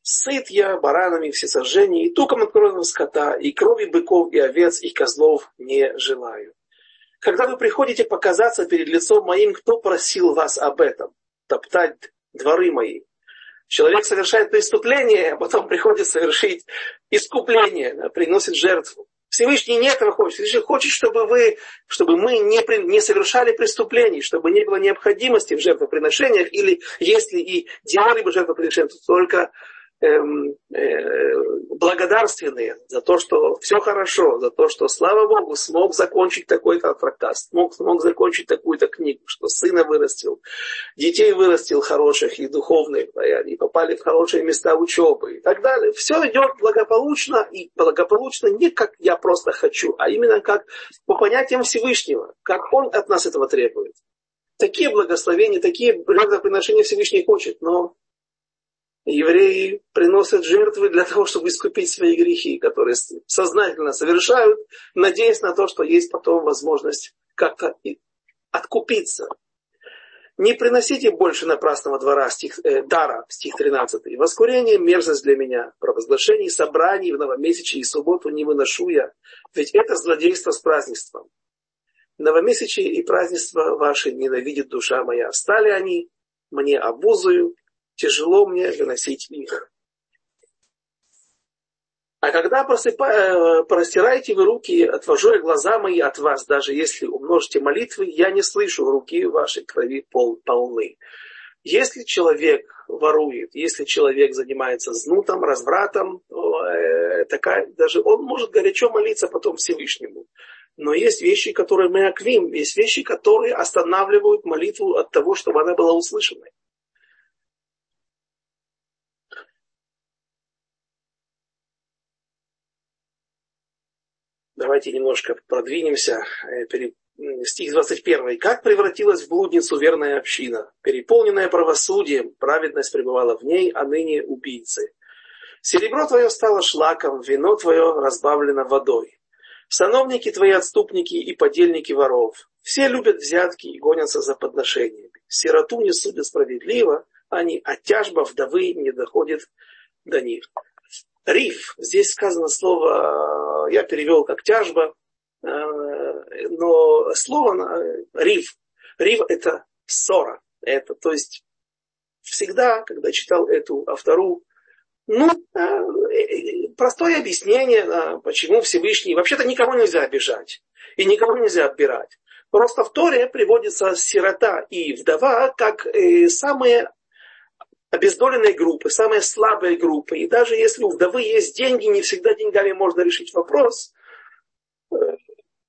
Сыт я баранами все сожжения, и туком от скота, и крови быков и овец, и козлов не желаю. Когда вы приходите показаться перед лицом моим, кто просил вас об этом? Топтать дворы мои. Человек совершает преступление, а потом приходит совершить искупление, приносит жертву. Всевышний не этого хочет. Всевышний хочет, чтобы, вы, чтобы мы не, не совершали преступлений, чтобы не было необходимости в жертвоприношениях, или если и делали бы жертвоприношения, то только Эм, э, благодарственные за то, что все хорошо, за то, что, слава Богу, смог закончить такой-то трактат, смог, смог закончить такую-то книгу, что сына вырастил, детей вырастил хороших и духовных, и попали в хорошие места учебы и так далее. Все идет благополучно, и благополучно не как я просто хочу, а именно как по понятиям Всевышнего, как Он от нас этого требует. Такие благословения, такие жертвоприношения Всевышний хочет, но евреи приносят жертвы для того, чтобы искупить свои грехи, которые сознательно совершают, надеясь на то, что есть потом возможность как-то откупиться. Не приносите больше напрасного двора, стих, э, дара, стих 13. Воскурение – мерзость для меня. Провозглашение собраний в новомесячие и субботу не выношу я, ведь это злодейство с празднеством. Новомесячие и празднества ваши ненавидит душа моя. Стали они мне обузою, тяжело мне выносить их. А когда просыпа... Э, простираете вы руки, отвожу я глаза мои от вас, даже если умножите молитвы, я не слышу, руки вашей крови пол... полны. Если человек ворует, если человек занимается знутом, развратом, то, э, такая, даже он может горячо молиться потом Всевышнему. Но есть вещи, которые мы аквим, есть вещи, которые останавливают молитву от того, чтобы она была услышанной. Давайте немножко продвинемся. Э, стих 21. «Как превратилась в блудницу верная община, переполненная правосудием, праведность пребывала в ней, а ныне убийцы. Серебро твое стало шлаком, вино твое разбавлено водой. Сановники твои отступники и подельники воров. Все любят взятки и гонятся за подношениями. Сироту не судят справедливо, они, а тяжба вдовы не доходит до них. Риф. Здесь сказано слово, я перевел как тяжба. Э, но слово рив, рив это ссора. Это, то есть, всегда, когда читал эту автору, ну, простое объяснение, почему Всевышний, вообще-то никого нельзя обижать и никого нельзя отбирать. Просто в Торе приводится сирота и вдова как самые обездоленные группы, самые слабые группы. И даже если у вдовы есть деньги, не всегда деньгами можно решить вопрос. Э,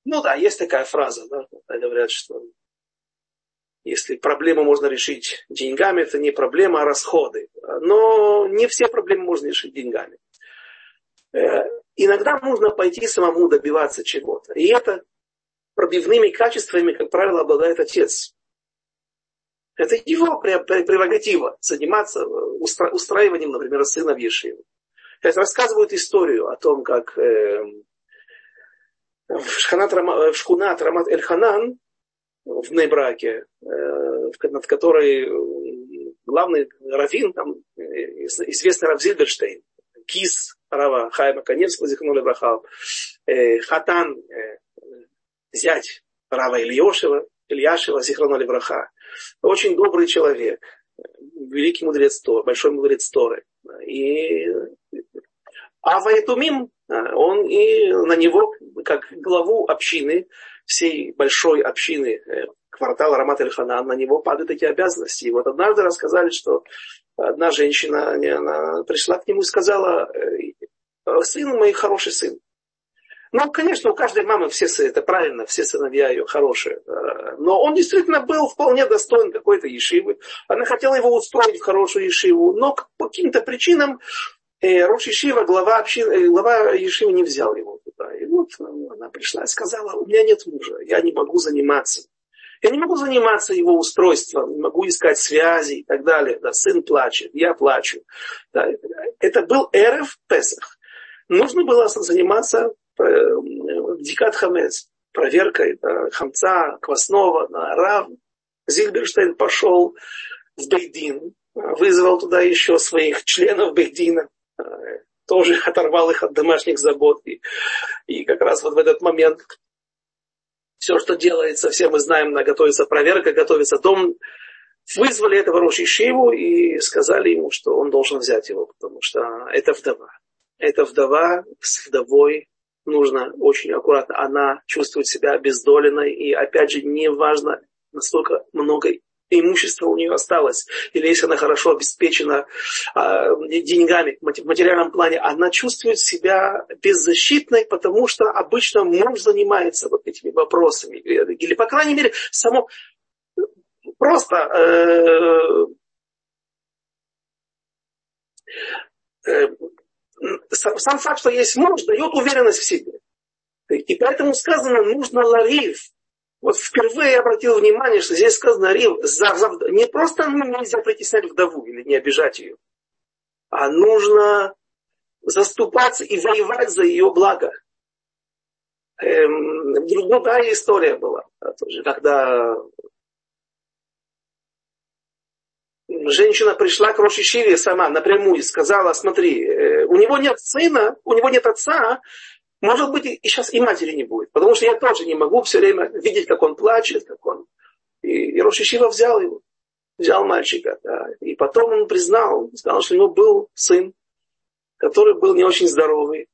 ну да, есть такая фраза, да, говорят, что если проблему можно решить деньгами, это не проблема, а расходы. Но не все проблемы можно решить деньгами. Э, иногда нужно пойти самому добиваться чего-то. И это пробивными качествами, как правило, обладает отец. Это его прерогатива заниматься э, устраиванием, например, сына в. Это рассказывают историю о том, как э, в, Шханат, в Шхунат Рамат Эль-Ханан в Нейбраке, э, над которой главный раввин, там, известный Рав Зильберштейн, Кис Рава Хайма Каневского, Зихнули Брахал, Хатан, зять Рава Ильешева, Ильяшева, Зихнули Браха, очень добрый человек, великий мудрец Торы, большой мудрец Торы. И а Ваэтумим, он и на него, как главу общины, всей большой общины э, квартала Рамат Эль-Ханан, на него падают эти обязанности. И вот однажды рассказали, что одна женщина она пришла к нему и сказала, «Э, сын мой хороший сын. Ну, конечно, у каждой мамы все это правильно, все сыновья ее хорошие. Э, но он действительно был вполне достоин какой-то ешивы. Она хотела его устроить в хорошую ешиву, но по каким-то причинам э, Рош Ешива, глава, общины, э, глава Ешивы не взял его туда. И вот она пришла и сказала, у меня нет мужа, я не могу заниматься. Я не могу заниматься его устройством, не могу искать связи и так далее. Да, сын плачет, я плачу. Да, это был Эрев Песах. Нужно было заниматься Дикат Хамец, проверкой да, хамца, квасного, да, Рав Зильберштейн пошел в Бейдин, вызвал туда еще своих членов Бейдина, тоже оторвал их от домашних забот. И, и как раз вот в этот момент все, что делается, все мы знаем, на готовится проверка, готовится дом. Вызвали этого Роши Шиву и сказали ему, что он должен взять его, потому что это вдова. Это вдова с вдовой нужно очень аккуратно. Она чувствует себя обездоленной, и опять же, не важно, настолько много имущества у нее осталось, или если она хорошо обеспечена э, деньгами в материальном плане, она чувствует себя беззащитной, потому что обычно муж занимается вот этими вопросами. Или, по крайней мере, само просто э, э, сам факт, что есть муж, дает уверенность в себе. И поэтому сказано, нужно ларив. Вот впервые я обратил внимание, что здесь сказано рив. За, за, не просто ну, нельзя притеснять вдову или не обижать ее, а нужно заступаться и воевать за ее благо. Эм, другая история была, тоже, когда женщина пришла к Рошишиве сама напрямую и сказала, смотри, э, у него нет сына, у него нет отца, может быть, и сейчас и матери не будет. Потому что я тоже не могу все время видеть, как он плачет, как он... И, и Рошишива взял его, взял мальчика. Да. И потом он признал, сказал, что у него был сын, который был не очень здоровый.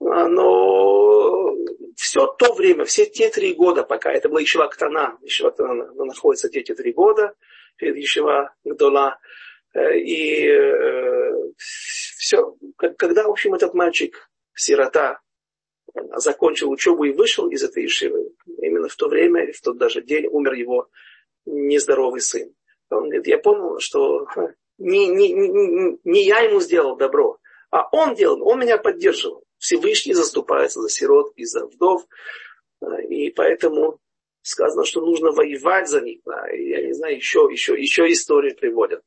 А, но все то время, все те три года, пока это была Ишива Ктана, Ишива Ктана находится те три года, Ешива Гдола. Э, и э, все, когда, в общем, этот мальчик, сирота, закончил учебу и вышел из этой Ешивы, именно в то время, в тот даже день умер его нездоровый сын. Он говорит, я понял, что не, не, не, не я ему сделал добро, а он делал, он меня поддерживал. Всевышний заступается за сирот и за вдов, э, и поэтому сказано, что нужно воевать за них. Да, и, я не знаю, еще, еще, еще истории приводят.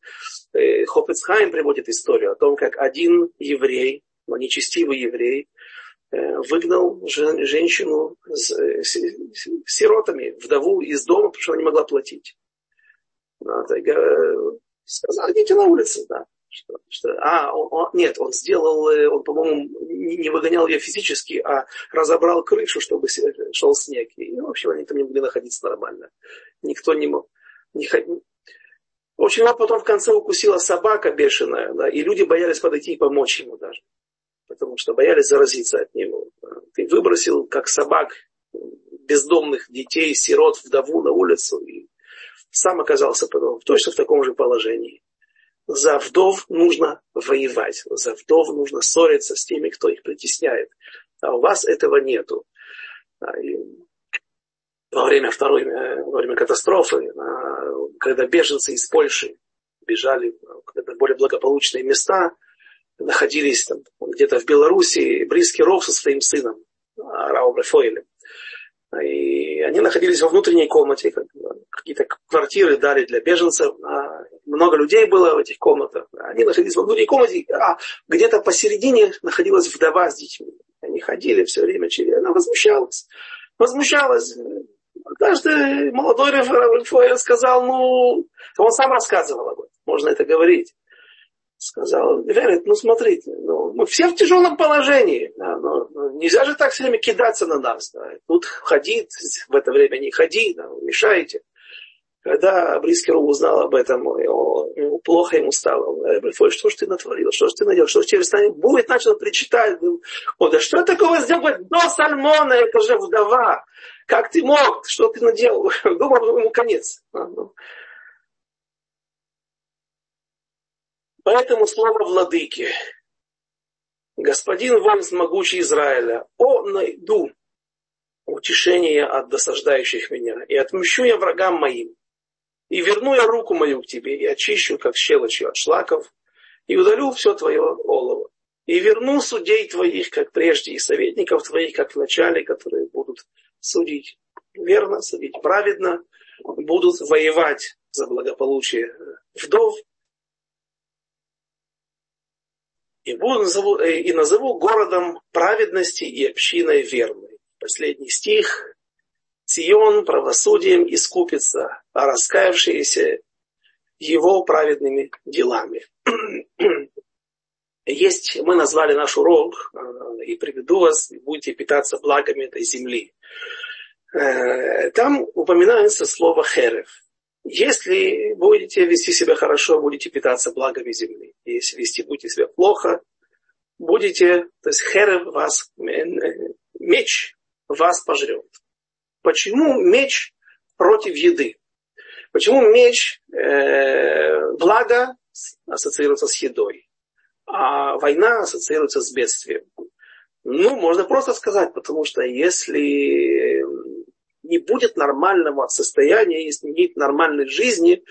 Э, Хопецхайм приводит историю о том, как один еврей, но нечестивый еврей, э, выгнал женщину с, с, сиротами, вдову из дома, потому что она не могла платить. Да, сказал, идите на улицу, да. Что, что, а, он, нет, он сделал, э, он, по-моему, не выгонял ее физически, а разобрал крышу, чтобы шел снег. И, в общем, они там не могли находиться нормально. Никто не мог. Не, в общем, его потом в конце укусила собака бешеная, да, и люди боялись подойти и помочь ему даже. Потому что боялись заразиться от него. Ты выбросил, как собак, бездомных детей, сирот, вдову на улицу, и сам оказался потом точно в таком же положении. За вдов нужно воевать, за вдов нужно ссориться с теми, кто их притесняет. А у вас этого нету. И во время второй, э, во время катастрофы, когда беженцы из Польши бежали в более благополучные места, находились там где-то в Белоруссии, близкий ров со своим сыном, Раум Рафоэлем. И они находились во внутренней комнате, какие-то квартиры дали для беженцев. А много людей было в этих комнатах. Они находились во внутренней комнате, а где-то посередине находилась вдова с детьми. Они ходили все время через... Она возмущалась. Возмущалась. Однажды молодой Рафаэль сказал, ну, он сам рассказывал об этом, можно это говорить сказал, говорит, ну смотрите, ну, мы все в тяжелом положении. Да, но, ну, нельзя же так все время кидаться на нас. Да. Тут ходи, в это время не ходи, да, мешаете. Когда близкий Ру узнал об этом, ему, плохо ему стало. Он говорит, что ж ты натворил, что ж ты наделал, что ж тебе станет? Будет, начал причитать. Он, да что такого сделал? Говорит, до Сальмона, это же вдова. Как ты мог? Что ты наделал? Думал, ему конец. Ну, Поэтому слово владыки. Господин воин могучий Израиля, о, найду утешение от досаждающих меня, и отмщу я врагам моим, и верну я руку мою к тебе, и очищу, как щелочью от шлаков, и удалю все твое олово. И верну судей твоих, как прежде, и советников твоих, как в начале, которые будут судить верно, судить праведно, будут воевать за благополучие вдов, и, буду, назову, э, и назову городом праведности и общиной верной. Последний стих. Сион правосудием искупится, а раскаявшиеся его праведными делами. Есть, мы назвали наш урок, э, и приведу вас, будете питаться благами этой земли. Э, там упоминается слово херев. Если будете вести себя хорошо, будете питаться благами земли. Если вести будете себя плохо, будете, то есть херев вас, меч вас пожрет. Почему меч против еды? Почему меч э, благо ассоциируется с едой, а война ассоциируется с бедствием? Ну, можно просто сказать, потому что если не будет нормального состояния, если не будет нормальной жизни,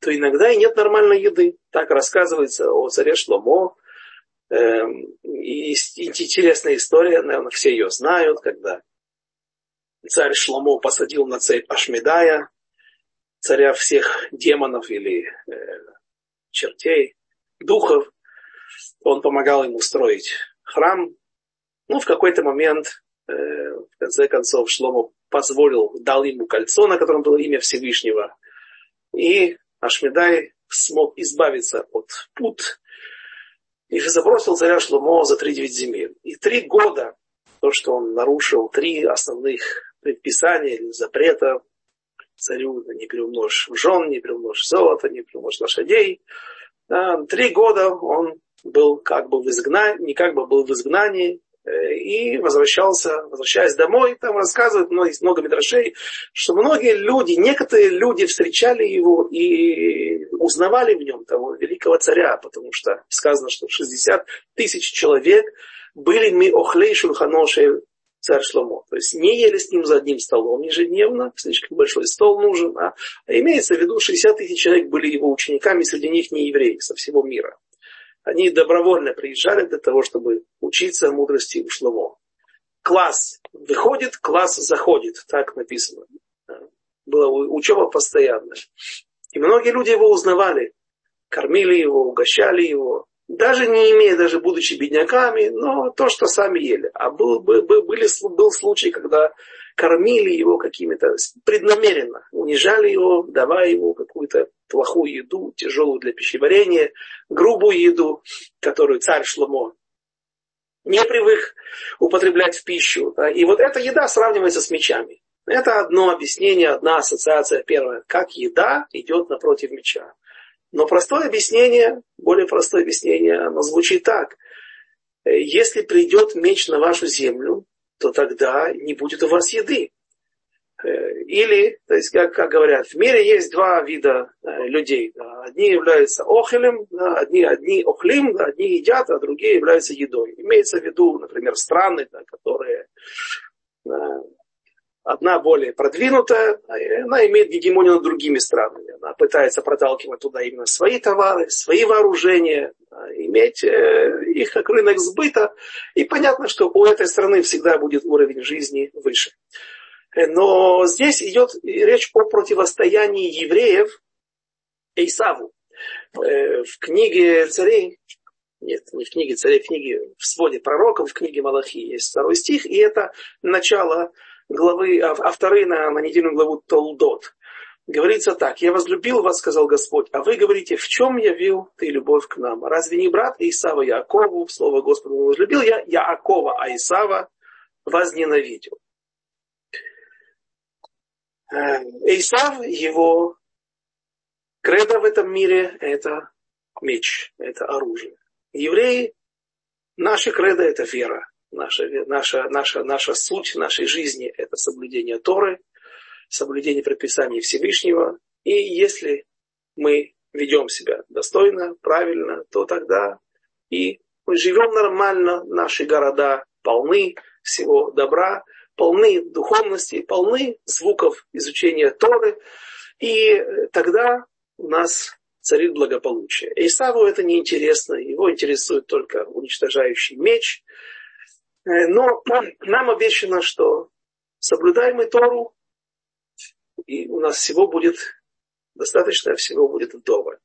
то иногда и нет нормальной еды. Так рассказывается о царе Шломо. Эм, и интересная история, наверное, все ее знают, когда царь Шломо посадил на цепь Ашмедая, царя всех демонов или э, чертей, духов. Он помогал ему строить храм. Ну, в какой-то момент, в конце концов, Шломо позволил, дал ему кольцо, на котором было имя Всевышнего. И Ашмедай смог избавиться от пут и забросил царя Шломо за три девять земель. И три года, то, что он нарушил три основных предписания или запрета царю, не приумножь жен, не приумножь золото, не приумножь лошадей. Три года он был как бы в изгнании, не как бы был в изгнании, Э, и возвращался, возвращаясь домой, там рассказывают, но есть много мидрашей, что многие люди, некоторые люди встречали его и узнавали в нем того великого царя, потому что сказано, что 60 тысяч человек были ми охлей шульханошей царь Шломо. То есть не ели с ним за одним столом ежедневно, слишком большой стол нужен, а имеется в виду 60 тысяч человек были его учениками, среди них не евреи со всего мира. Они добровольно приезжали для того, чтобы учиться мудрости у Шломо. Класс выходит, класс заходит. Так написано. Была учеба постоянная. И многие люди его узнавали. Кормили его, угощали его. Даже не имея, даже будучи бедняками, но то, что сами ели. А был, был, были, был случай, когда кормили его какими-то, преднамеренно унижали его, давая ему какую-то плохую еду, тяжелую для пищеварения, грубую еду, которую царь Шломо не привык употреблять в пищу. И вот эта еда сравнивается с мечами. Это одно объяснение, одна ассоциация первая. Как еда идет напротив меча. Но простое объяснение, более простое объяснение, оно звучит так. Если придет меч на вашу землю, то тогда не будет у вас еды. Или, то есть, как, как говорят, в мире есть два вида э, людей. Одни являются охелем, одни, одни охлим, одни едят, а другие являются едой. Имеется в виду, например, страны, которые э, Одна более продвинутая, она имеет гегемонию над другими странами. Она пытается проталкивать туда именно свои товары, свои вооружения, иметь э, их как рынок сбыта. И понятно, что у этой страны всегда будет уровень жизни выше. Но здесь идет речь о противостоянии евреев Исаву. Э, в книге царей, нет, не в книге царей, в книге в своде пророков, в книге Малахи есть второй стих, и это начало главы, а, а на, на недельную главу Толдот. Говорится так, я возлюбил вас, сказал Господь, а вы говорите, в чем явил ты любовь к нам? Разве не брат Исава Якову, слово Господа возлюбил я, Яакова, а Исава возненавидел. Э, Исав, его кредо в этом мире – это меч, это оружие. Евреи, наши кредо – это вера. Наша, наша, наша, наша суть нашей жизни – это соблюдение Торы, соблюдение предписаний Всевышнего. И если мы ведем себя достойно, правильно, то тогда и мы живем нормально, наши города полны всего добра, полны духовности, полны звуков изучения Торы. И тогда у нас царит благополучие. Исаву это не интересно, его интересует только уничтожающий меч – Э, но нам обещано, что соблюдаем мы Тору, и у нас всего будет достаточно, всего будет вдоволь.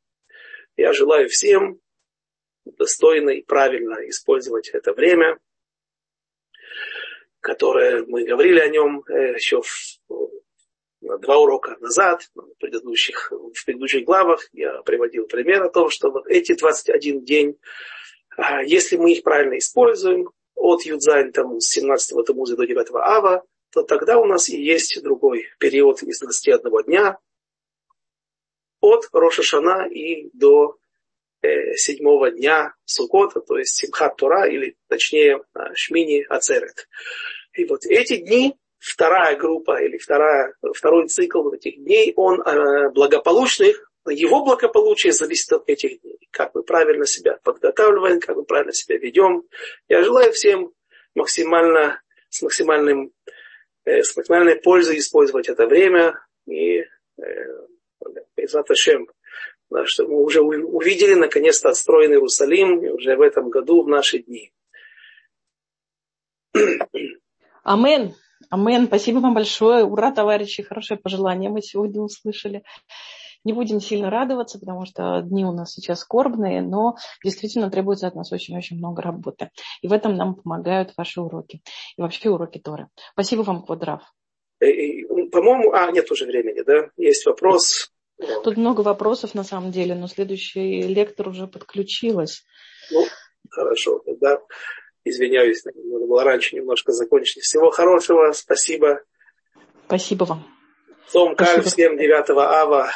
Я желаю всем достойно и правильно использовать это время, которое мы говорили о нем э, еще в, два урока назад, в предыдущих, в предыдущих главах. Я приводил пример о том, что вот эти 21 день, а, если мы их правильно используем, от Юдзайн Тамуз, 17 Тамуза до 9 Ава, то тогда у нас и есть другой период из 21 дня, от Рошашана и до э, седьмого дня Сукота, то есть Симхат Тора, или точнее э, Шмини Ацерет. И вот эти дни, вторая группа или вторая, второй цикл вот этих дней, он э, благополучный, его благополучие зависит от этих дней. Как мы правильно себя подготавливаем, как мы правильно себя ведем. Я желаю всем максимально, с, максимальным, э, с максимальной пользой использовать это время. И э, Шем, да, что мы уже увидели наконец-то отстроенный Иерусалим уже в этом году, в наши дни. Амен. Амен. Спасибо вам большое. Ура, товарищи. Хорошее пожелание мы сегодня услышали. Не будем сильно радоваться, потому что дни у нас сейчас скорбные, но действительно требуется от нас очень-очень много работы. И в этом нам помогают ваши уроки. И вообще уроки Торы. Спасибо вам, Квадрав. Э, по-моему, а, нет уже времени, да? Есть вопрос. Тут много вопросов на самом деле, но следующий лектор уже подключилась. Ну, хорошо, тогда извиняюсь, надо было раньше немножко закончить. Всего хорошего, спасибо. Спасибо вам. Том Каль, всем 9 ава.